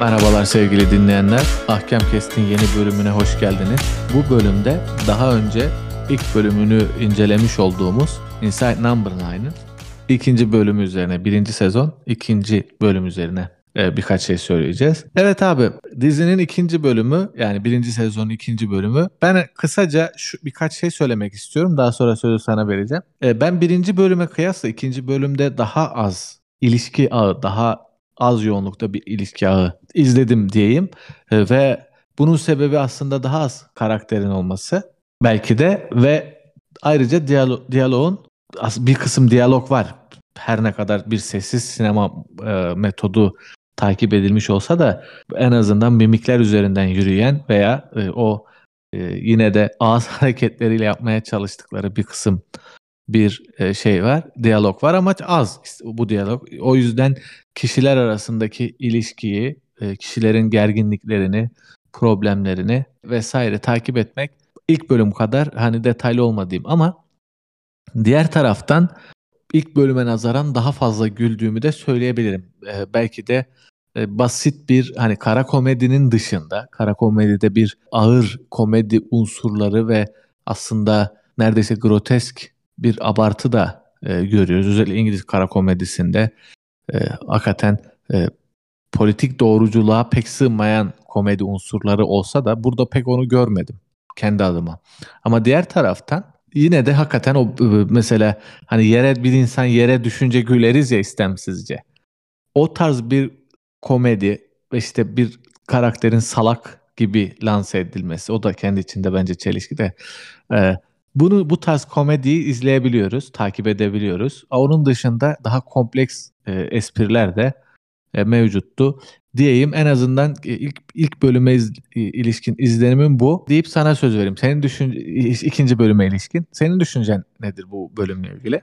Merhabalar sevgili dinleyenler. Ahkam Kest'in yeni bölümüne hoş geldiniz. Bu bölümde daha önce ilk bölümünü incelemiş olduğumuz Inside Number 9'ın ikinci bölümü üzerine, birinci sezon ikinci bölüm üzerine e, birkaç şey söyleyeceğiz. Evet abi dizinin ikinci bölümü yani birinci sezonun ikinci bölümü. Ben kısaca şu birkaç şey söylemek istiyorum. Daha sonra sözü sana vereceğim. E, ben birinci bölüme kıyasla ikinci bölümde daha az ilişki ağı, daha az yoğunlukta bir ilişki ağı izledim diyeyim. E, ve bunun sebebi aslında daha az karakterin olması. Belki de ve ayrıca diyalo diyaloğun bir kısım diyalog var. Her ne kadar bir sessiz sinema e, metodu takip edilmiş olsa da en azından mimikler üzerinden yürüyen veya e, o e, yine de ağız hareketleriyle yapmaya çalıştıkları bir kısım bir e, şey var, diyalog var ama az bu diyalog. O yüzden kişiler arasındaki ilişkiyi, e, kişilerin gerginliklerini, problemlerini vesaire takip etmek ilk bölüm kadar hani detaylı olmadığım ama diğer taraftan ilk bölüme nazaran daha fazla güldüğümü de söyleyebilirim. E, belki de basit bir hani kara komedinin dışında, kara komedide bir ağır komedi unsurları ve aslında neredeyse grotesk bir abartı da e, görüyoruz. Özellikle İngiliz kara komedisinde e, hakikaten e, politik doğruculuğa pek sığmayan komedi unsurları olsa da burada pek onu görmedim kendi adıma. Ama diğer taraftan yine de hakikaten o mesela hani yere bir insan yere düşünce güleriz ya istemsizce. O tarz bir komedi işte bir karakterin salak gibi lanse edilmesi o da kendi içinde bence çelişki de. Ee, bunu bu tarz komediyi izleyebiliyoruz, takip edebiliyoruz. Onun dışında daha kompleks e, espriler de e, mevcuttu. Diyeyim en azından e, ilk ilk bölüme iz, ilişkin izlenimim bu. Deyip sana söz vereyim. Senin düşün ikinci bölüme ilişkin. Senin düşüncen nedir bu bölümle ilgili?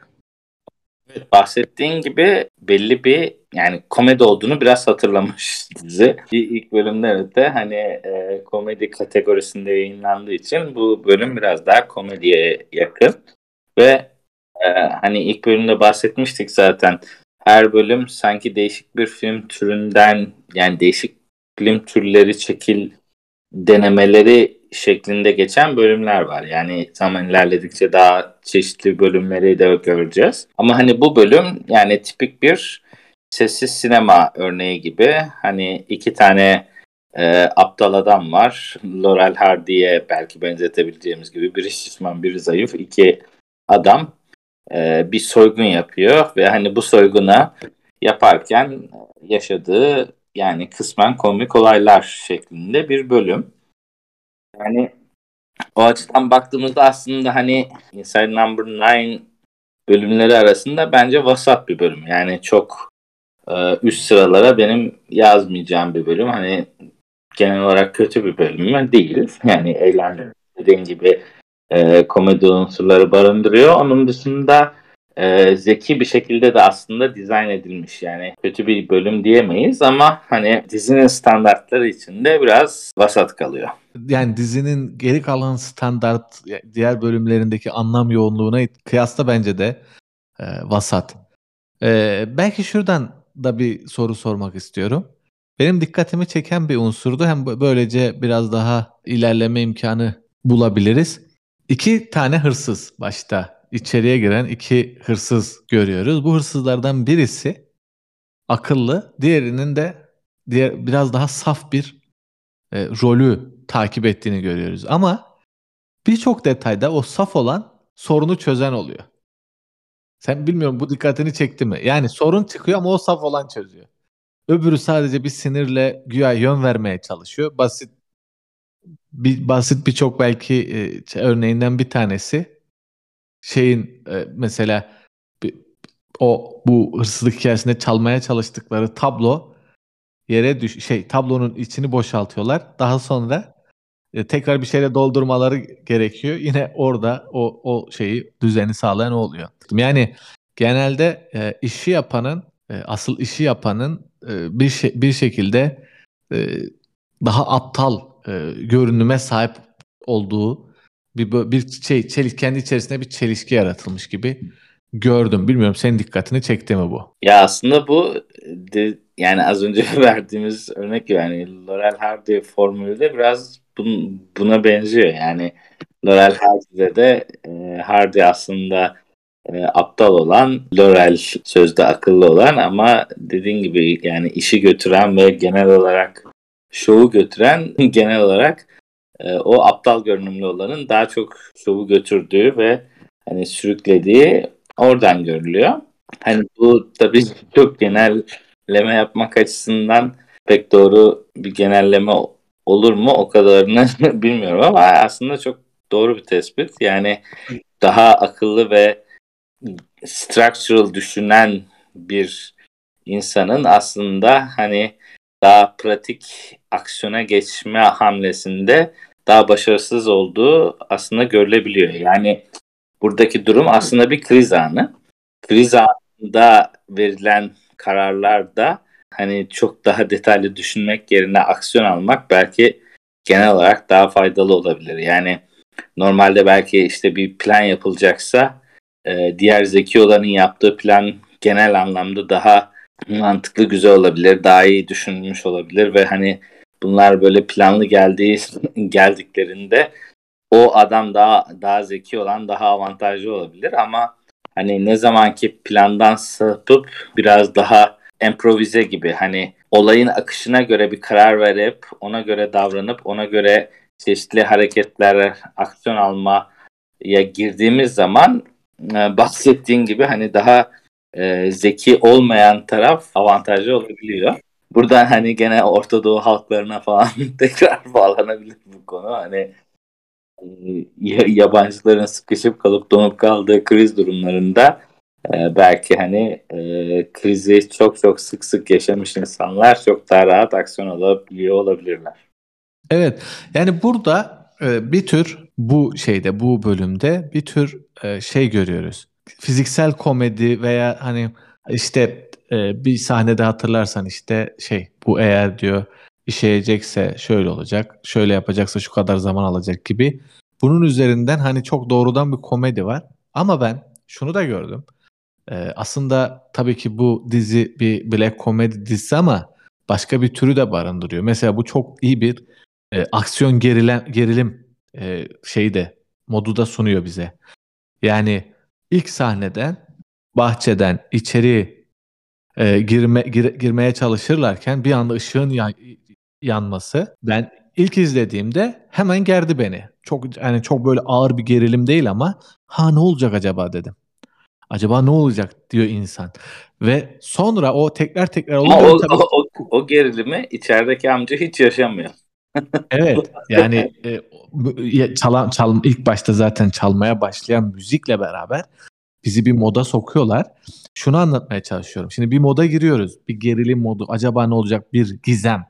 Bahsettiğin gibi belli bir yani komedi olduğunu biraz hatırlamış dizi. İlk bölümde de hani e, komedi kategorisinde yayınlandığı için bu bölüm biraz daha komediye yakın. Ve e, hani ilk bölümde bahsetmiştik zaten her bölüm sanki değişik bir film türünden yani değişik film türleri çekil denemeleri şeklinde geçen bölümler var. Yani zaman ilerledikçe daha çeşitli bölümleri de göreceğiz. Ama hani bu bölüm yani tipik bir sessiz sinema örneği gibi hani iki tane e, aptal adam var. Laurel Hardy'ye belki benzetebileceğimiz gibi biri şişman biri zayıf iki adam e, bir soygun yapıyor ve hani bu soyguna yaparken yaşadığı yani kısmen komik olaylar şeklinde bir bölüm. Yani o açıdan baktığımızda aslında hani Inside Number 9 bölümleri arasında bence vasat bir bölüm. Yani çok üst sıralara benim yazmayacağım bir bölüm. Hani genel olarak kötü bir bölüm mü? Değil. Yani eğlenceli dediğin gibi e, komedi unsurları barındırıyor. Onun dışında e, zeki bir şekilde de aslında dizayn edilmiş. Yani kötü bir bölüm diyemeyiz ama hani dizinin standartları içinde biraz vasat kalıyor. Yani dizinin geri kalan standart diğer bölümlerindeki anlam yoğunluğuna kıyasla bence de e, vasat. E, belki şuradan da bir soru sormak istiyorum. Benim dikkatimi çeken bir unsurdu. Hem böylece biraz daha ilerleme imkanı bulabiliriz. İki tane hırsız başta içeriye giren iki hırsız görüyoruz. Bu hırsızlardan birisi akıllı, diğerinin de diğer biraz daha saf bir e, rolü takip ettiğini görüyoruz. Ama birçok detayda o saf olan sorunu çözen oluyor. Sen bilmiyorum bu dikkatini çekti mi? Yani sorun çıkıyor ama o saf olan çözüyor. Öbürü sadece bir sinirle güya yön vermeye çalışıyor. Basit bir basit birçok belki e, örneğinden bir tanesi şeyin e, mesela o bu hırsızlık hikayesinde çalmaya çalıştıkları tablo yere düş şey tablonun içini boşaltıyorlar. Daha sonra tekrar bir şeyle doldurmaları gerekiyor. Yine orada o o şeyi düzeni sağlayan oluyor. Yani genelde e, işi yapanın e, asıl işi yapanın e, bir şey, bir şekilde e, daha aptal e, görünüme sahip olduğu bir bir şey çelik kendi içerisinde bir çelişki yaratılmış gibi gördüm. Bilmiyorum senin dikkatini çekti mi bu? Ya aslında bu de, yani az önce verdiğimiz örnek yani Laurel Hardy formülü de biraz bun, buna benziyor. Yani Laurel Hardy'de de e, Hardy aslında e, aptal olan, Laurel sözde akıllı olan ama dediğin gibi yani işi götüren ve genel olarak şovu götüren genel olarak e, o aptal görünümlü olanın daha çok şovu götürdüğü ve hani sürüklediği oradan görülüyor. Hani bu tabii çok genelleme yapmak açısından pek doğru bir genelleme olur mu o kadarını bilmiyorum ama aslında çok doğru bir tespit. Yani daha akıllı ve structural düşünen bir insanın aslında hani daha pratik aksiyona geçme hamlesinde daha başarısız olduğu aslında görülebiliyor. Yani buradaki durum aslında bir kriz anı. Kriz anında verilen kararlarda hani çok daha detaylı düşünmek yerine aksiyon almak belki genel olarak daha faydalı olabilir. Yani normalde belki işte bir plan yapılacaksa e, diğer zeki olanın yaptığı plan genel anlamda daha mantıklı güzel olabilir, daha iyi düşünülmüş olabilir ve hani bunlar böyle planlı geldiği geldiklerinde o adam daha daha zeki olan daha avantajlı olabilir ama hani ne zamanki plandan sapıp biraz daha improvize gibi hani olayın akışına göre bir karar verip ona göre davranıp ona göre çeşitli hareketler, aksiyon almaya girdiğimiz zaman e, bahsettiğin gibi hani daha e, zeki olmayan taraf avantajlı olabiliyor. Buradan hani gene Orta Doğu halklarına falan tekrar bağlanabilir bu konu. Hani e, yabancıların sıkışıp kalıp donup kaldığı kriz durumlarında e, belki hani e, krizi çok çok sık sık yaşamış insanlar çok daha rahat aksiyon alabiliyor olabilirler. Evet yani burada e, bir tür bu şeyde bu bölümde bir tür e, şey görüyoruz. Fiziksel komedi veya hani işte e, bir sahnede hatırlarsan işte şey bu eğer diyor işeyecekse şöyle olacak, şöyle yapacaksa şu kadar zaman alacak gibi. Bunun üzerinden hani çok doğrudan bir komedi var. Ama ben şunu da gördüm. Ee, aslında tabii ki bu dizi bir black comedy dizisi ama başka bir türü de barındırıyor. Mesela bu çok iyi bir e, aksiyon gerilen, gerilim e, şeyi modu da sunuyor bize. Yani ilk sahneden bahçeden içeri e, girme gir, girmeye çalışırlarken bir anda ışığın yan, yanması ben ilk izlediğimde hemen gerdi beni. Çok yani çok böyle ağır bir gerilim değil ama ha ne olacak acaba dedim. Acaba ne olacak diyor insan. Ve sonra o tekrar tekrar oluyor. O, tabii... o, o, o gerilimi içerideki amca hiç yaşamıyor. evet yani e, çalan, çal, ilk başta zaten çalmaya başlayan müzikle beraber bizi bir moda sokuyorlar. Şunu anlatmaya çalışıyorum. Şimdi bir moda giriyoruz. Bir gerilim modu. Acaba ne olacak? Bir gizem.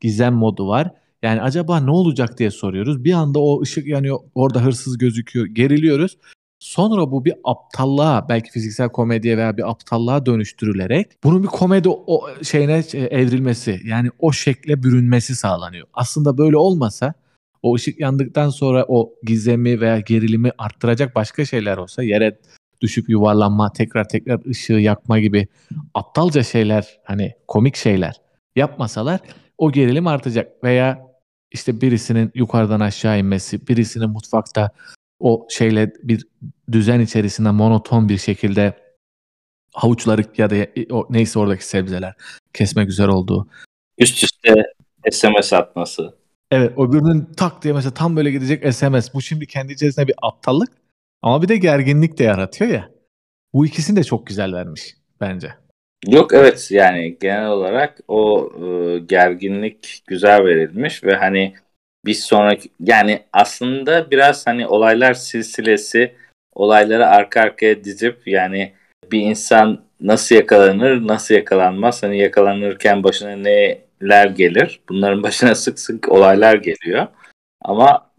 Gizem modu var. Yani acaba ne olacak diye soruyoruz. Bir anda o ışık yanıyor. Orada hırsız gözüküyor. Geriliyoruz. Sonra bu bir aptallığa belki fiziksel komediye veya bir aptallığa dönüştürülerek bunun bir komedi o şeyine e, evrilmesi yani o şekle bürünmesi sağlanıyor. Aslında böyle olmasa o ışık yandıktan sonra o gizemi veya gerilimi arttıracak başka şeyler olsa yere düşüp yuvarlanma, tekrar tekrar ışığı yakma gibi aptalca şeyler hani komik şeyler yapmasalar o gerilim artacak veya işte birisinin yukarıdan aşağı inmesi, birisinin mutfakta o şeyle bir düzen içerisinde monoton bir şekilde havuçları ya da o neyse oradaki sebzeler kesme güzel olduğu. Üst üste SMS atması. Evet öbürünün tak diye mesela tam böyle gidecek SMS. Bu şimdi kendi içerisinde bir aptallık ama bir de gerginlik de yaratıyor ya. Bu ikisini de çok güzel vermiş bence. Yok evet yani genel olarak o e, gerginlik güzel verilmiş ve hani bir sonraki yani aslında biraz hani olaylar silsilesi olayları arka arkaya dizip yani bir insan nasıl yakalanır nasıl yakalanmaz hani yakalanırken başına neler gelir bunların başına sık sık olaylar geliyor ama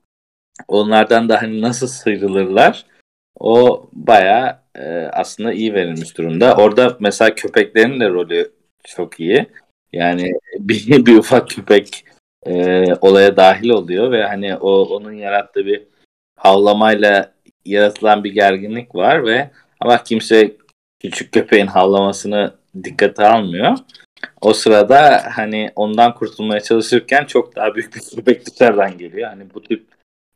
onlardan da hani nasıl sıyrılırlar o baya e, aslında iyi verilmiş durumda. Orada mesela köpeklerin de rolü çok iyi. Yani bir, bir ufak köpek e, olaya dahil oluyor ve hani o onun yarattığı bir havlamayla yaratılan bir gerginlik var ve Ama kimse küçük köpeğin havlamasını dikkate almıyor. O sırada hani ondan kurtulmaya çalışırken çok daha büyük bir köpek dışarıdan geliyor. Hani bu tip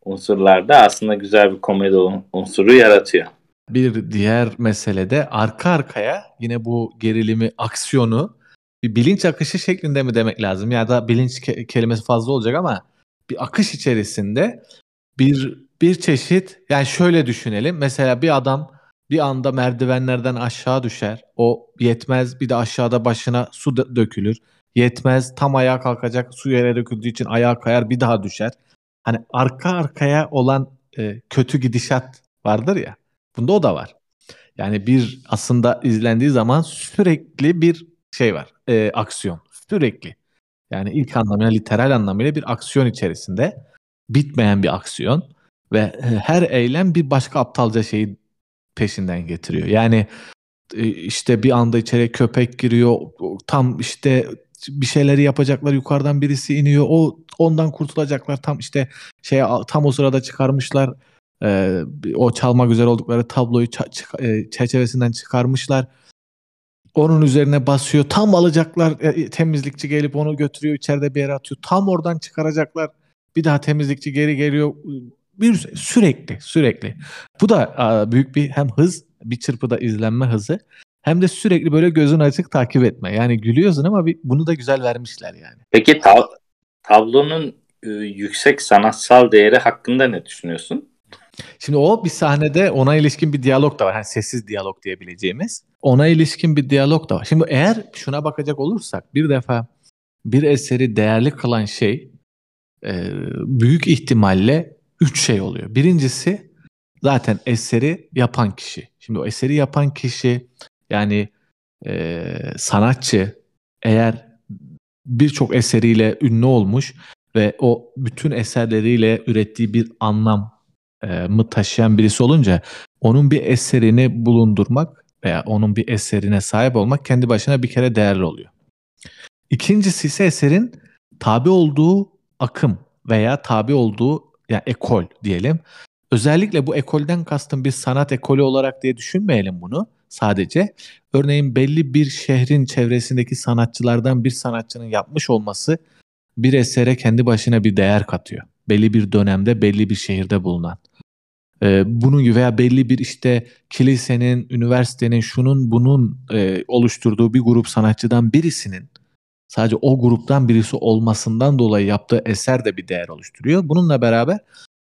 unsurlarda aslında güzel bir komedi unsuru yaratıyor. Bir diğer mesele de arka arkaya yine bu gerilimi, aksiyonu bir bilinç akışı şeklinde mi demek lazım? Ya da bilinç ke- kelimesi fazla olacak ama bir akış içerisinde bir bir çeşit yani şöyle düşünelim. Mesela bir adam bir anda merdivenlerden aşağı düşer. O yetmez bir de aşağıda başına su dökülür. Yetmez tam ayağa kalkacak su yere döküldüğü için ayağa kayar bir daha düşer. Hani arka arkaya olan e, kötü gidişat vardır ya. Bunda o da var. Yani bir aslında izlendiği zaman sürekli bir şey var. E, aksiyon. Sürekli. Yani ilk anlamıyla literal anlamıyla bir aksiyon içerisinde bitmeyen bir aksiyon ve her eylem bir başka aptalca şeyi peşinden getiriyor. Yani e, işte bir anda içeri köpek giriyor. Tam işte bir şeyleri yapacaklar. Yukarıdan birisi iniyor. O ondan kurtulacaklar. Tam işte şey tam o sırada çıkarmışlar. Ee, o çalmak üzere oldukları tabloyu e, çerçevesinden çıkarmışlar. Onun üzerine basıyor. Tam alacaklar. E, temizlikçi gelip onu götürüyor. içeride bir yere atıyor. Tam oradan çıkaracaklar. Bir daha temizlikçi geri geliyor. Bir sürekli sürekli. Bu da büyük bir hem hız bir çırpıda izlenme hızı hem de sürekli böyle gözün açık takip etme. Yani gülüyorsun ama bir, bunu da güzel vermişler yani. Peki tab- tablonun e, yüksek sanatsal değeri hakkında ne düşünüyorsun? Şimdi o bir sahnede ona ilişkin bir diyalog da var. Yani sessiz diyalog diyebileceğimiz. Ona ilişkin bir diyalog da var. Şimdi eğer şuna bakacak olursak bir defa bir eseri değerli kılan şey e, büyük ihtimalle üç şey oluyor. Birincisi zaten eseri yapan kişi. Şimdi o eseri yapan kişi yani e, sanatçı eğer birçok eseriyle ünlü olmuş ve o bütün eserleriyle ürettiği bir anlam e, mı taşıyan birisi olunca onun bir eserini bulundurmak veya onun bir eserine sahip olmak kendi başına bir kere değerli oluyor. İkincisi ise eserin tabi olduğu akım veya tabi olduğu yani ekol diyelim. Özellikle bu ekolden kastım bir sanat ekolü olarak diye düşünmeyelim bunu sadece. Örneğin belli bir şehrin çevresindeki sanatçılardan bir sanatçının yapmış olması bir esere kendi başına bir değer katıyor. Belli bir dönemde belli bir şehirde bulunan. Ee, bunun veya belli bir işte kilisenin, üniversitenin, şunun bunun e, oluşturduğu bir grup sanatçıdan birisinin sadece o gruptan birisi olmasından dolayı yaptığı eser de bir değer oluşturuyor. Bununla beraber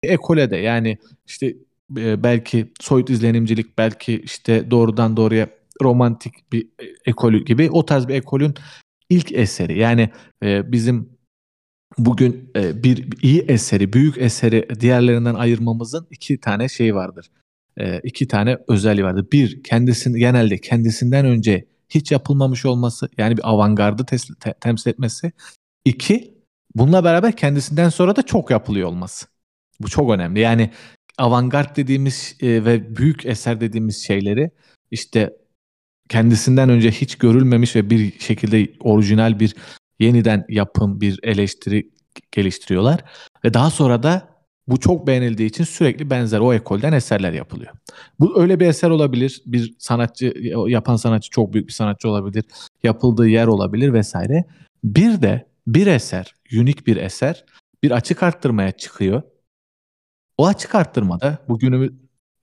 ekole de yani işte e, belki soyut izlenimcilik belki işte doğrudan doğruya romantik bir ekolü gibi o tarz bir ekolün ilk eseri. Yani e, bizim bugün e, bir iyi eseri, büyük eseri diğerlerinden ayırmamızın iki tane şey vardır. iki tane özelliği vardır. Bir, kendisini genelde kendisinden önce hiç yapılmamış olması yani bir avantgardı te- temsil etmesi. İki, bununla beraber kendisinden sonra da çok yapılıyor olması. Bu çok önemli. Yani avantgard dediğimiz e, ve büyük eser dediğimiz şeyleri işte kendisinden önce hiç görülmemiş ve bir şekilde orijinal bir yeniden yapım, bir eleştiri geliştiriyorlar. Ve daha sonra da bu çok beğenildiği için sürekli benzer o ekolden eserler yapılıyor. Bu öyle bir eser olabilir. Bir sanatçı yapan sanatçı çok büyük bir sanatçı olabilir. Yapıldığı yer olabilir vesaire. Bir de bir eser, unik bir eser bir açık arttırmaya çıkıyor o açık arttırmada bu günümüz,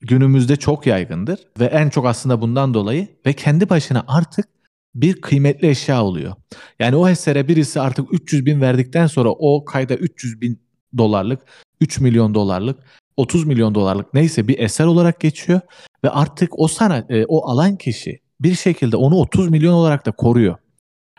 günümüzde çok yaygındır ve en çok aslında bundan dolayı ve kendi başına artık bir kıymetli eşya oluyor. Yani o esere birisi artık 300 bin verdikten sonra o kayda 300 bin dolarlık, 3 milyon dolarlık, 30 milyon dolarlık neyse bir eser olarak geçiyor ve artık o sana e, o alan kişi bir şekilde onu 30 milyon olarak da koruyor.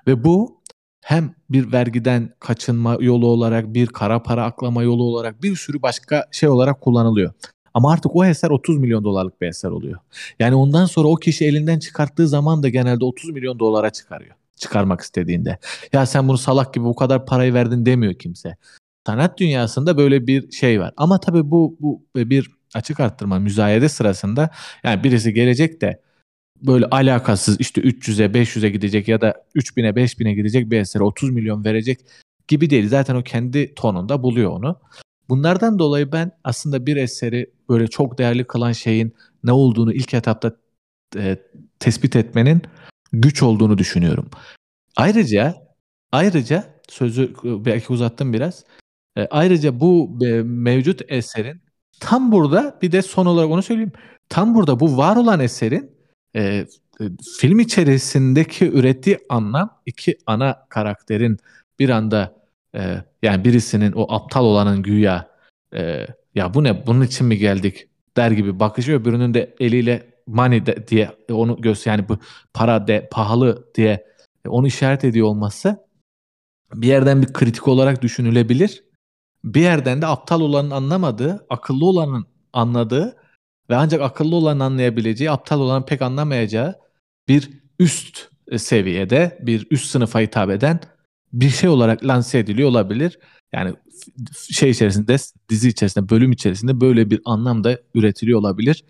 Ve bu hem bir vergiden kaçınma yolu olarak, bir kara para aklama yolu olarak bir sürü başka şey olarak kullanılıyor. Ama artık o eser 30 milyon dolarlık bir eser oluyor. Yani ondan sonra o kişi elinden çıkarttığı zaman da genelde 30 milyon dolara çıkarıyor. Çıkarmak istediğinde. Ya sen bunu salak gibi bu kadar parayı verdin demiyor kimse. Sanat dünyasında böyle bir şey var. Ama tabii bu, bu bir açık arttırma müzayede sırasında yani birisi gelecek de böyle alakasız işte 300'e 500'e gidecek ya da 3000'e 5000'e gidecek bir esere 30 milyon verecek gibi değil. Zaten o kendi tonunda buluyor onu. Bunlardan dolayı ben aslında bir eseri böyle çok değerli kılan şeyin ne olduğunu ilk etapta e, tespit etmenin güç olduğunu düşünüyorum. Ayrıca ayrıca sözü belki uzattım biraz. E, ayrıca bu e, mevcut eserin tam burada bir de son olarak onu söyleyeyim. Tam burada bu var olan eserin e, e, film içerisindeki ürettiği anlam iki ana karakterin bir anda e, yani birisinin o aptal olanın güya e, ya bu ne bunun için mi geldik der gibi bakışı öbürünün de eliyle money de, diye onu göster yani bu para de pahalı diye onu işaret ediyor olması bir yerden bir kritik olarak düşünülebilir. Bir yerden de aptal olanın anlamadığı, akıllı olanın anladığı ve ancak akıllı olanın anlayabileceği, aptal olanın pek anlamayacağı bir üst seviyede, bir üst sınıfa hitap eden bir şey olarak lanse ediliyor olabilir. Yani şey içerisinde, dizi içerisinde, bölüm içerisinde böyle bir anlam da üretiliyor olabilir.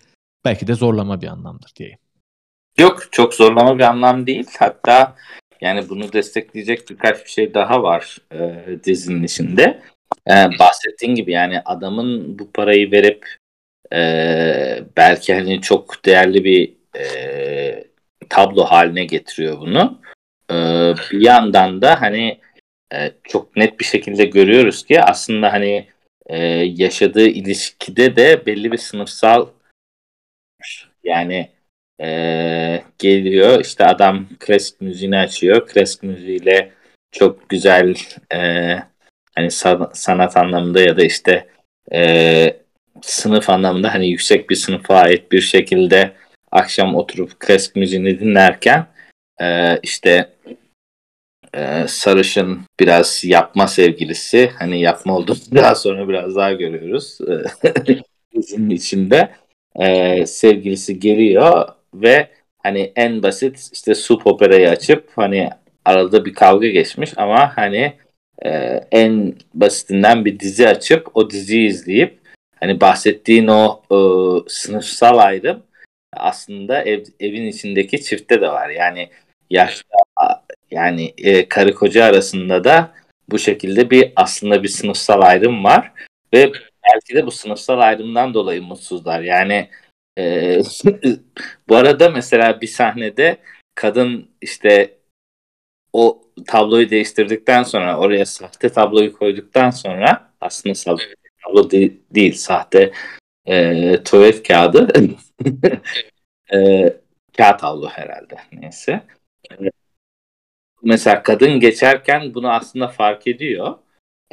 Belki de zorlama bir anlamdır diyeyim. Yok çok zorlama bir anlam değil. Hatta yani bunu destekleyecek birkaç bir şey daha var e, dizinin içinde. E, bahsettiğin gibi yani adamın bu parayı verip e, belki hani çok değerli bir e, tablo haline getiriyor bunu. E, bir yandan da hani e, çok net bir şekilde görüyoruz ki aslında hani e, yaşadığı ilişkide de belli bir sınıfsal yani e, geliyor işte adam klasik müziğini açıyor. Klasik müziğiyle çok güzel e, hani sanat anlamında ya da işte e, sınıf anlamında hani yüksek bir sınıfa ait bir şekilde akşam oturup klasik müziğini dinlerken e, işte e, sarışın biraz yapma sevgilisi. Hani yapma olduğunu daha sonra biraz daha görüyoruz. Dizinin içinde. E, sevgilisi geliyor ve hani en basit işte sup operayı açıp hani arada bir kavga geçmiş ama hani e, en basitinden bir dizi açıp o diziyi izleyip hani bahsettiğin o e, sınıfsal ayrım aslında ev, evin içindeki çifte de var. Yani yaşlı yani e, karı koca arasında da bu şekilde bir aslında bir sınıfsal ayrım var ve belki de bu sınıfsal ayrımdan dolayı mutsuzlar. Yani e, bu arada mesela bir sahnede kadın işte o tabloyu değiştirdikten sonra oraya sahte tabloyu koyduktan sonra aslında sahte tablo değil, değil sahte e, tuvalet kağıdı e, kağıt tablo herhalde neyse. Mesela kadın geçerken bunu aslında fark ediyor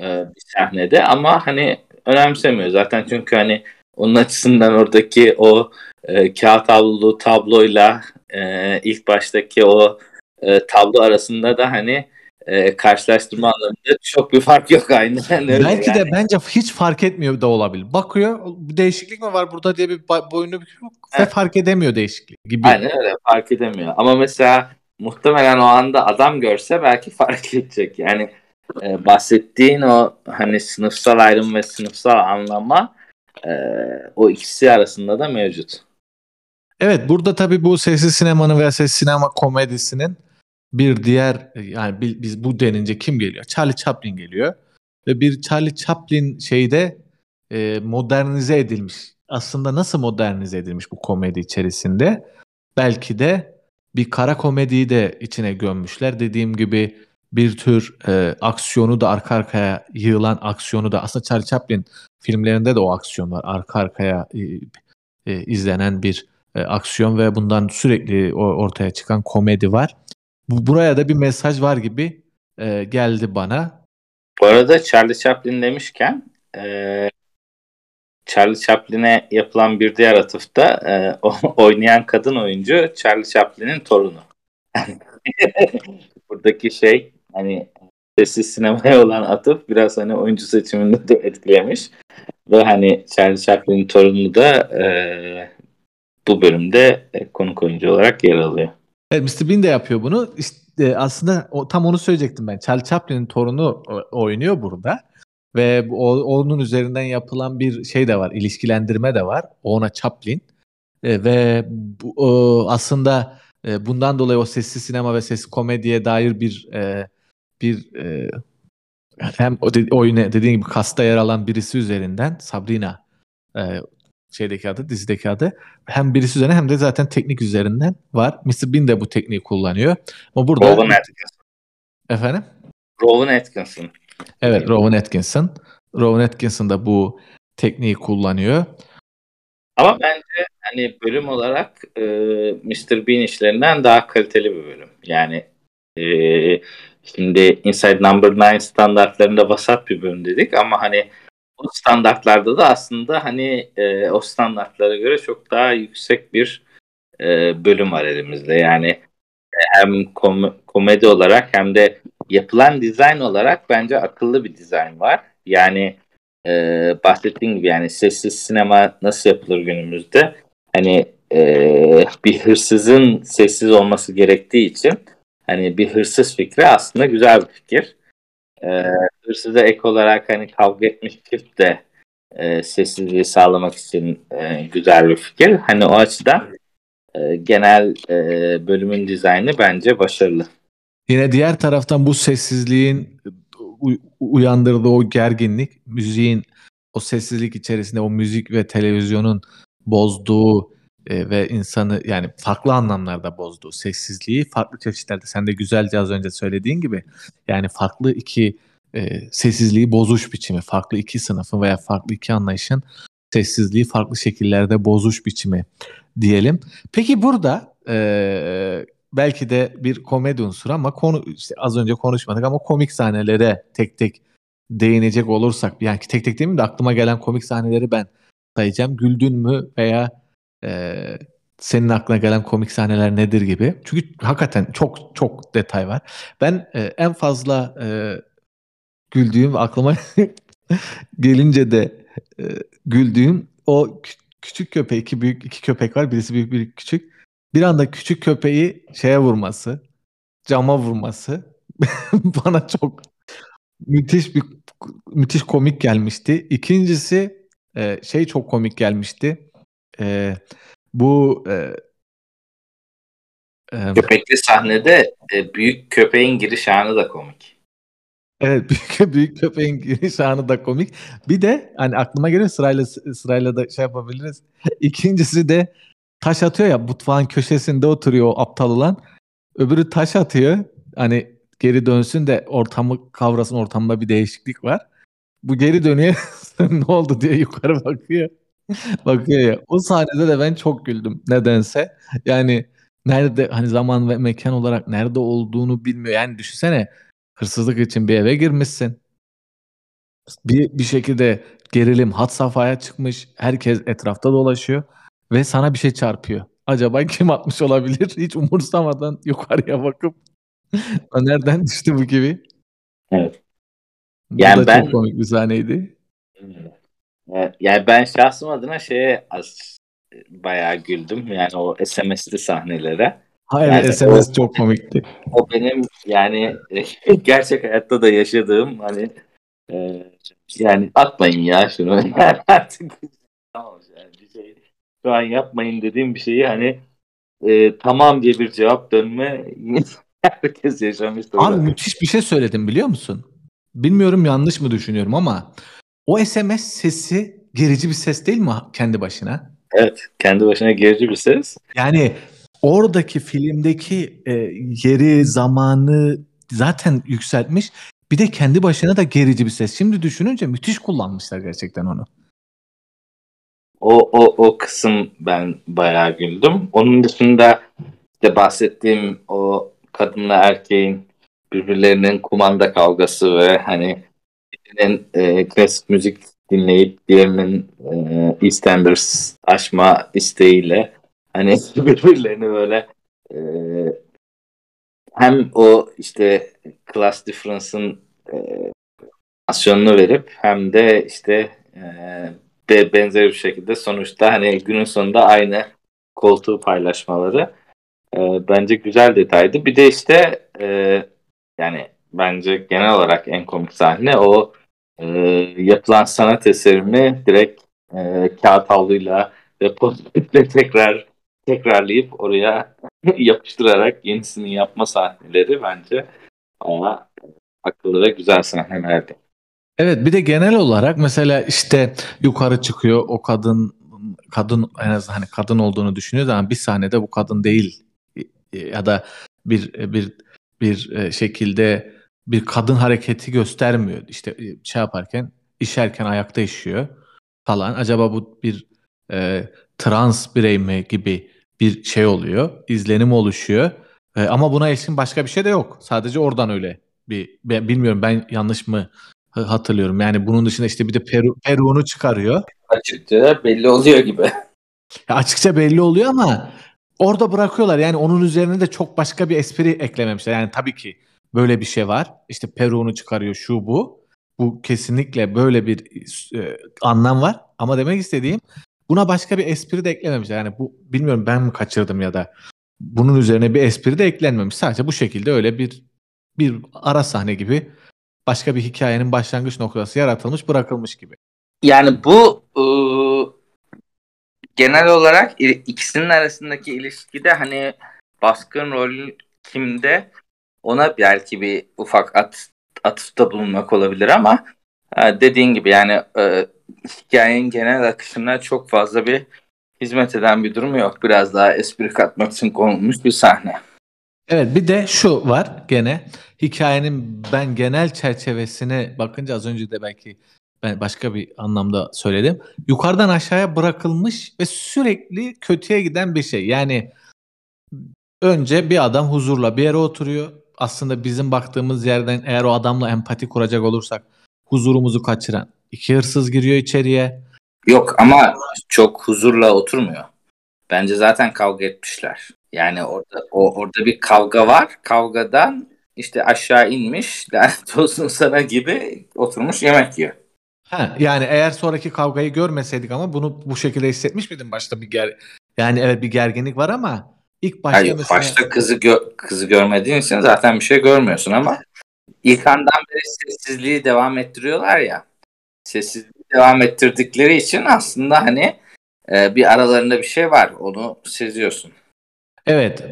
e, bir sahnede ama hani önemsemiyor zaten çünkü hani onun açısından oradaki o e, kağıt tablolu tabloyla e, ilk baştaki o e, tablo arasında da hani e, karşılaştırma anlamında çok bir fark yok aynı. öyle Belki yani. de bence hiç fark etmiyor da olabilir. Bakıyor bir değişiklik mi var burada diye bir boyunu büküyor ve fark edemiyor değişiklik gibi. Aynen öyle fark edemiyor. Ama mesela muhtemelen o anda adam görse belki fark edecek. Yani e, bahsettiğin o hani sınıfsal ayrım ve sınıfsal anlama e, o ikisi arasında da mevcut. Evet burada tabii bu sessiz sinemanın veya sessiz sinema komedisinin bir diğer yani biz bu denince kim geliyor? Charlie Chaplin geliyor. Ve bir Charlie Chaplin şeyde e, modernize edilmiş. Aslında nasıl modernize edilmiş bu komedi içerisinde? Belki de bir kara komediyi de içine gömmüşler. Dediğim gibi bir tür e, aksiyonu da arka arkaya yığılan aksiyonu da aslında Charlie Chaplin filmlerinde de o aksiyon var. Arka arkaya e, e, izlenen bir e, aksiyon ve bundan sürekli ortaya çıkan komedi var. Bu buraya da bir mesaj var gibi e, geldi bana. Bu arada Charlie Chaplin demişken e, Charlie Chaplin'e yapılan bir diğer atıfta e, oynayan kadın oyuncu Charlie Chaplin'in torunu. Buradaki şey hani sessiz sinemaya olan atıf biraz hani oyuncu seçiminde de etkilemiş. Ve hani Charlie Chaplin'in torunu da e, bu bölümde konuk oyuncu olarak yer alıyor. Evet Mr. Bean de yapıyor bunu. İşte aslında o, tam onu söyleyecektim ben. Charlie Chaplin'in torunu oynuyor burada. Ve o, onun üzerinden yapılan bir şey de var. ilişkilendirme de var. Ona Chaplin. E, ve bu, o, aslında e, bundan dolayı o sessiz sinema ve sessiz komediye dair bir e, bir e, hem o, de, o yine dediğim gibi kasta yer alan birisi üzerinden Sabrina e, şeydeki adı, dizideki adı. Hem birisi üzerine hem de zaten teknik üzerinden var. Mr. Bean de bu tekniği kullanıyor. Ama burada Rowan Atkinson. efendim Rowan Atkinson. Evet, Rowan Atkinson. Rowan Atkinson da bu tekniği kullanıyor. Ama bence hani bölüm olarak e, Mr. Bean işlerinden daha kaliteli bir bölüm. Yani e, şimdi Inside Number 9 standartlarında vasat bir bölüm dedik ama hani o standartlarda da aslında hani e, o standartlara göre çok daha yüksek bir e, bölüm var elimizde. Yani hem kom- komedi olarak hem de yapılan dizayn olarak bence akıllı bir dizayn var. Yani e, bahsettiğim gibi yani sessiz sinema nasıl yapılır günümüzde? Hani e, bir hırsızın sessiz olması gerektiği için hani bir hırsız fikri aslında güzel bir fikir. E, hırsıza ek olarak hani kavga etmiş çift de e, sessizliği sağlamak için e, güzel bir fikir. Hani o açıdan e, genel e, bölümün dizaynı bence başarılı. Yine diğer taraftan bu sessizliğin uyandırdığı o gerginlik, müziğin o sessizlik içerisinde o müzik ve televizyonun bozduğu e, ve insanı yani farklı anlamlarda bozduğu sessizliği farklı çeşitlerde sen de güzelce az önce söylediğin gibi yani farklı iki e, sessizliği bozuş biçimi, farklı iki sınıfın veya farklı iki anlayışın sessizliği farklı şekillerde bozuş biçimi diyelim. Peki burada e, belki de bir komedi unsuru ama konu işte az önce konuşmadık ama komik sahnelere tek tek değinecek olursak yani tek tek mi de aklıma gelen komik sahneleri ben sayacağım. Güldün mü veya e, senin aklına gelen komik sahneler nedir gibi. Çünkü hakikaten çok çok detay var. Ben e, en fazla e, güldüğüm aklıma gelince de e, güldüğüm o kü- küçük köpek iki büyük iki köpek var birisi büyük biri küçük bir anda küçük köpeği şeye vurması cama vurması bana çok müthiş bir müthiş komik gelmişti. İkincisi e, şey çok komik gelmişti. E, bu e, e, Köpekli sahnede e, büyük köpeğin giriş anı da komik. Evet büyük, büyük köpeğin giriş anı da komik. Bir de hani aklıma geliyor sırayla sırayla da şey yapabiliriz. İkincisi de taş atıyor ya mutfağın köşesinde oturuyor o aptal olan. Öbürü taş atıyor. Hani geri dönsün de ortamı kavrasın ortamda bir değişiklik var. Bu geri dönüyor ne oldu diye yukarı bakıyor. bakıyor ya. O sahnede de ben çok güldüm nedense. Yani nerede hani zaman ve mekan olarak nerede olduğunu bilmiyor. Yani düşünsene hırsızlık için bir eve girmişsin. Bir, bir şekilde gerilim had safhaya çıkmış. Herkes etrafta dolaşıyor ve sana bir şey çarpıyor. Acaba kim atmış olabilir? Hiç umursamadan yukarıya bakıp "Lan nereden düştü bu gibi. Evet. Bu Yani da ben- çok komik bir sahneydi. Yani ben şahsım adına şeye az bayağı güldüm. Yani o SMS'li sahnelere. Hayır Yani SMS o- çok komikti. O benim yani gerçek hayatta da yaşadığım hani e, yani atmayın ya şunu. Artık tamam an yapmayın dediğim bir şeyi hani e, tamam diye bir cevap dönme herkes yaşamıştır. Abi müthiş bir şey söyledim biliyor musun? Bilmiyorum yanlış mı düşünüyorum ama o SMS sesi gerici bir ses değil mi kendi başına? Evet kendi başına gerici bir ses. Yani oradaki filmdeki e, yeri, zamanı zaten yükseltmiş. Bir de kendi başına da gerici bir ses. Şimdi düşününce müthiş kullanmışlar gerçekten onu. O, o, o kısım ben bayağı güldüm. Onun dışında işte bahsettiğim o kadınla erkeğin birbirlerinin kumanda kavgası ve hani birinin e, klasik müzik dinleyip diğerinin e, EastEnders aşma isteğiyle hani birbirlerini böyle e, hem o işte class difference'ın e, asyonunu verip hem de işte e, de benzer bir şekilde sonuçta hani günün sonunda aynı koltuğu paylaşmaları e, bence güzel detaydı. Bir de işte e, yani bence genel olarak en komik sahne o e, yapılan sanat eserini direkt e, kağıt havluyla ve pozitifle tekrar tekrarlayıp oraya yapıştırarak yenisini yapma sahneleri bence bayağı akıllı ve güzel sahnelerdi. Evet bir de genel olarak mesela işte yukarı çıkıyor o kadın kadın en azından hani kadın olduğunu düşünüyoruz ama bir sahnede bu kadın değil ya da bir bir bir e, şekilde bir kadın hareketi göstermiyor. İşte e, şey yaparken işerken ayakta işiyor falan. Acaba bu bir e, trans birey mi gibi bir şey oluyor. izlenim oluşuyor. E, ama buna ilişkin başka bir şey de yok. Sadece oradan öyle bir ben bilmiyorum ben yanlış mı hatırlıyorum. Yani bunun dışında işte bir de Peru Peru'nu çıkarıyor. Açıkça belli oluyor gibi. Ya açıkça belli oluyor ama orada bırakıyorlar. Yani onun üzerine de çok başka bir espri eklememişler. Yani tabii ki böyle bir şey var. İşte Peru'nu çıkarıyor şu bu. Bu kesinlikle böyle bir e, anlam var. Ama demek istediğim buna başka bir espri de eklememişler. Yani bu bilmiyorum ben mi kaçırdım ya da bunun üzerine bir espri de eklenmemiş. Sadece bu şekilde öyle bir bir ara sahne gibi başka bir hikayenin başlangıç noktası yaratılmış bırakılmış gibi. Yani bu ıı, genel olarak ikisinin arasındaki ilişkide hani baskın rol kimde ona belki bir ufak at, atıfta bulunmak olabilir ama e, dediğin gibi yani e, hikayenin genel akışına çok fazla bir hizmet eden bir durum yok. Biraz daha espri katmak için konulmuş bir sahne. Evet bir de şu var gene hikayenin ben genel çerçevesine bakınca az önce de belki ben başka bir anlamda söyledim. Yukarıdan aşağıya bırakılmış ve sürekli kötüye giden bir şey. Yani önce bir adam huzurla bir yere oturuyor. Aslında bizim baktığımız yerden eğer o adamla empati kuracak olursak huzurumuzu kaçıran iki hırsız giriyor içeriye. Yok ama çok huzurla oturmuyor. Bence zaten kavga etmişler. Yani orada o orada bir kavga var. Kavgadan işte aşağı inmiş lanet olsun sana gibi oturmuş yemek yiyor. Ha, yani eğer sonraki kavgayı görmeseydik ama bunu bu şekilde hissetmiş miydin başta bir ger yani evet bir gerginlik var ama ilk başta Hayır, mesela... başta kızı gö- kızı görmediğin için zaten bir şey görmüyorsun ama ilk andan beri sessizliği devam ettiriyorlar ya. Sessizliği devam ettirdikleri için aslında hani e, bir aralarında bir şey var. Onu seziyorsun. Evet.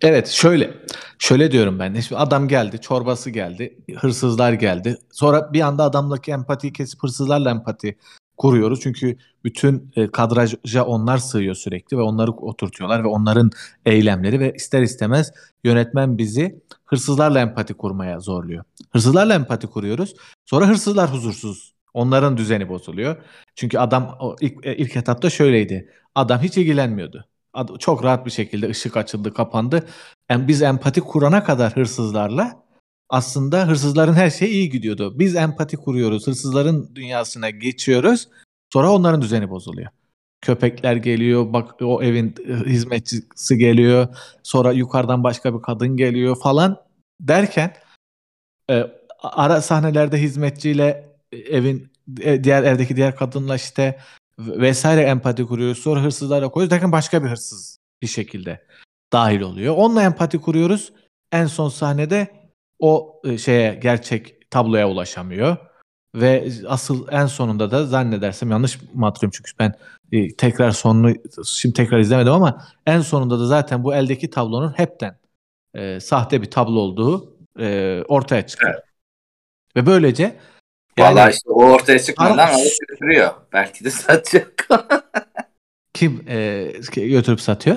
Evet şöyle şöyle diyorum ben. Şimdi adam geldi, çorbası geldi, hırsızlar geldi. Sonra bir anda adamdaki empatiyi kesip hırsızlarla empati kuruyoruz. Çünkü bütün e, kadraja onlar sığıyor sürekli ve onları oturtuyorlar ve onların eylemleri ve ister istemez yönetmen bizi hırsızlarla empati kurmaya zorluyor. Hırsızlarla empati kuruyoruz. Sonra hırsızlar huzursuz. Onların düzeni bozuluyor. Çünkü adam ilk, e, ilk etapta şöyleydi. Adam hiç ilgilenmiyordu çok rahat bir şekilde ışık açıldı, kapandı. Yani biz empati kurana kadar hırsızlarla aslında hırsızların her şeyi iyi gidiyordu. Biz empati kuruyoruz, hırsızların dünyasına geçiyoruz. Sonra onların düzeni bozuluyor. Köpekler geliyor, bak o evin hizmetçisi geliyor. Sonra yukarıdan başka bir kadın geliyor falan derken e, ara sahnelerde hizmetçiyle evin e, diğer evdeki diğer kadınla işte vesaire empati kuruyoruz. Sonra hırsızlarla koyuyoruz derken başka bir hırsız bir şekilde dahil oluyor. Onunla empati kuruyoruz. En son sahnede o e, şeye gerçek tabloya ulaşamıyor. Ve asıl en sonunda da zannedersem yanlış mı hatırlıyorum çünkü ben e, tekrar sonunu şimdi tekrar izlemedim ama en sonunda da zaten bu eldeki tablonun hepten e, sahte bir tablo olduğu e, ortaya çıkıyor. Evet. Ve böylece yani, Vallahi işte o ortaya çıkmadan Ar- alıp götürüyor. Belki de satacak. Kim e, götürüp satıyor?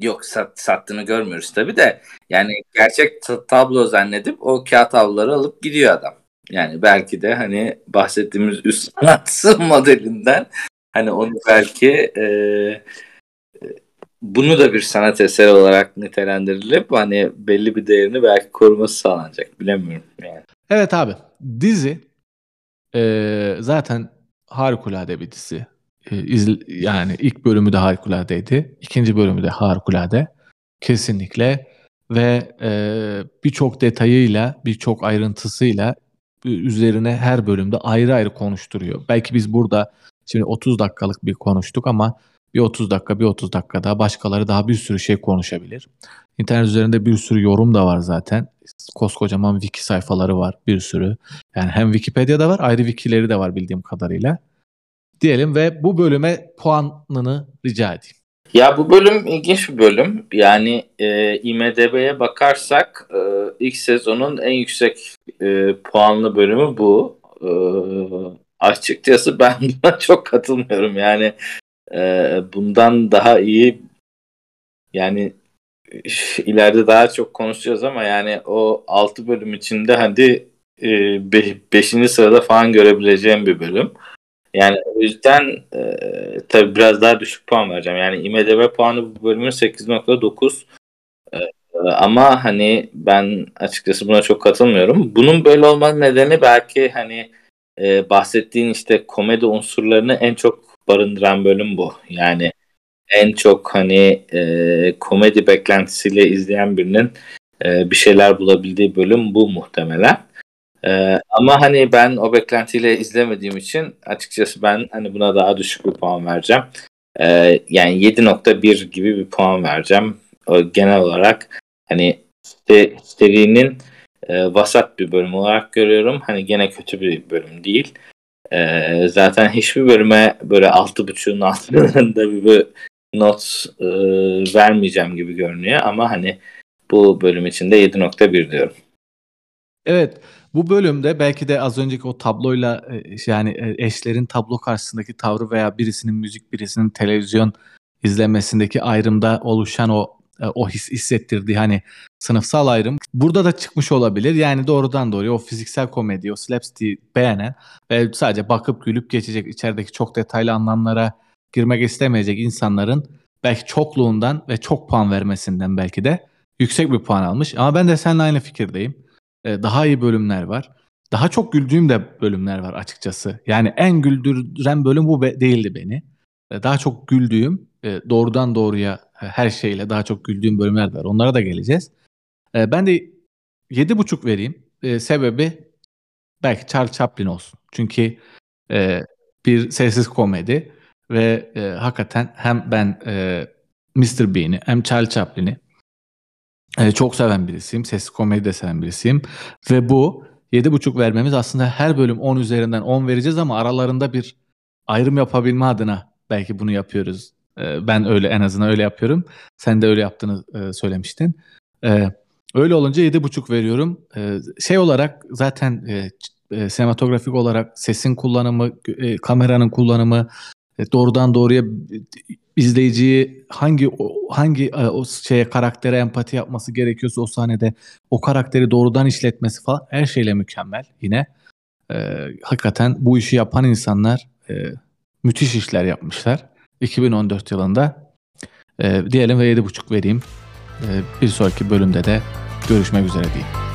Yok sat, sattığını görmüyoruz tabi de. Yani gerçek tablo zannedip o kağıt tabloları alıp gidiyor adam. Yani belki de hani bahsettiğimiz üst sanat modelinden hani onu belki e, bunu da bir sanat eseri olarak nitelendirilip hani belli bir değerini belki koruması sağlanacak. Bilemiyorum yani. Evet abi. Dizi ee, zaten harikulade bir dizi. Ee, izl- yani ilk bölümü de harikuladeydi. ikinci bölümü de harikulade. Kesinlikle. Ve e, birçok detayıyla, birçok ayrıntısıyla üzerine her bölümde ayrı ayrı konuşturuyor. Belki biz burada şimdi 30 dakikalık bir konuştuk ama bir 30 dakika, bir 30 dakika daha başkaları daha bir sürü şey konuşabilir. İnternet üzerinde bir sürü yorum da var zaten. Koskocaman wiki sayfaları var bir sürü. Yani hem Wikipedia'da var ayrı wikileri de var bildiğim kadarıyla. Diyelim ve bu bölüme puanını rica edeyim. Ya bu bölüm ilginç bir bölüm. Yani e, IMDB'ye bakarsak e, ilk sezonun en yüksek e, puanlı bölümü bu. E, açıkçası ben buna çok katılmıyorum. Yani e, bundan daha iyi yani ileride daha çok konuşacağız ama yani o 6 bölüm içinde hadi 5. E, sırada falan görebileceğim bir bölüm. Yani o yüzden e, tabii biraz daha düşük puan vereceğim. Yani IMDB puanı bu bölümün 8.9. E, ama hani ben açıkçası buna çok katılmıyorum. Bunun böyle olmanın nedeni belki hani e, bahsettiğin işte komedi unsurlarını en çok barındıran bölüm bu. Yani en çok hani e, komedi beklentisiyle izleyen birinin e, bir şeyler bulabildiği bölüm bu muhtemelen. E, ama hani ben o beklentiyle izlemediğim için açıkçası ben hani buna daha düşük bir puan vereceğim. E, yani 7.1 gibi bir puan vereceğim. O, genel olarak hani serinin e, vasat bir bölüm olarak görüyorum. Hani gene kötü bir bölüm değil. E, zaten hiçbir bölüme böyle 6.5'un altında bir not e, vermeyeceğim gibi görünüyor ama hani bu bölüm için de 7.1 diyorum. Evet. Bu bölümde belki de az önceki o tabloyla e, yani e, eşlerin tablo karşısındaki tavrı veya birisinin müzik birisinin televizyon izlemesindeki ayrımda oluşan o o his hissettirdiği hani sınıfsal ayrım burada da çıkmış olabilir. Yani doğrudan doğruya o fiziksel komedi, o slapstick beğenen ve sadece bakıp gülüp geçecek içerideki çok detaylı anlamlara girmek istemeyecek insanların belki çokluğundan ve çok puan vermesinden belki de yüksek bir puan almış. Ama ben de seninle aynı fikirdeyim. Ee, daha iyi bölümler var. Daha çok güldüğüm de bölümler var açıkçası. Yani en güldüren bölüm bu değildi beni. Ee, daha çok güldüğüm, e, doğrudan doğruya e, her şeyle daha çok güldüğüm bölümler var. Onlara da geleceğiz. Ee, ben de 7.5 vereyim. Sebebi belki Charles Chaplin olsun. Çünkü e, bir sessiz komedi ve e, hakikaten hem ben e, Mr. Bean'i hem Charlie Chaplin'i e, çok seven birisiyim. Sessiz komedi de seven birisiyim. Ve bu 7.5 vermemiz aslında her bölüm 10 üzerinden 10 vereceğiz ama aralarında bir ayrım yapabilme adına belki bunu yapıyoruz. E, ben öyle en azından öyle yapıyorum. Sen de öyle yaptığını e, söylemiştin. E, öyle olunca 7.5 veriyorum. E, şey olarak zaten e, e, sinematografik olarak sesin kullanımı, kameranın kullanımı, doğrudan doğruya izleyiciyi hangi hangi o şeye karaktere empati yapması gerekiyorsa o sahnede o karakteri doğrudan işletmesi falan her şeyle mükemmel yine. E, hakikaten bu işi yapan insanlar e, müthiş işler yapmışlar. 2014 yılında e, diyelim ve 7.5 vereyim. E, bir sonraki bölümde de görüşmek üzere diyeyim.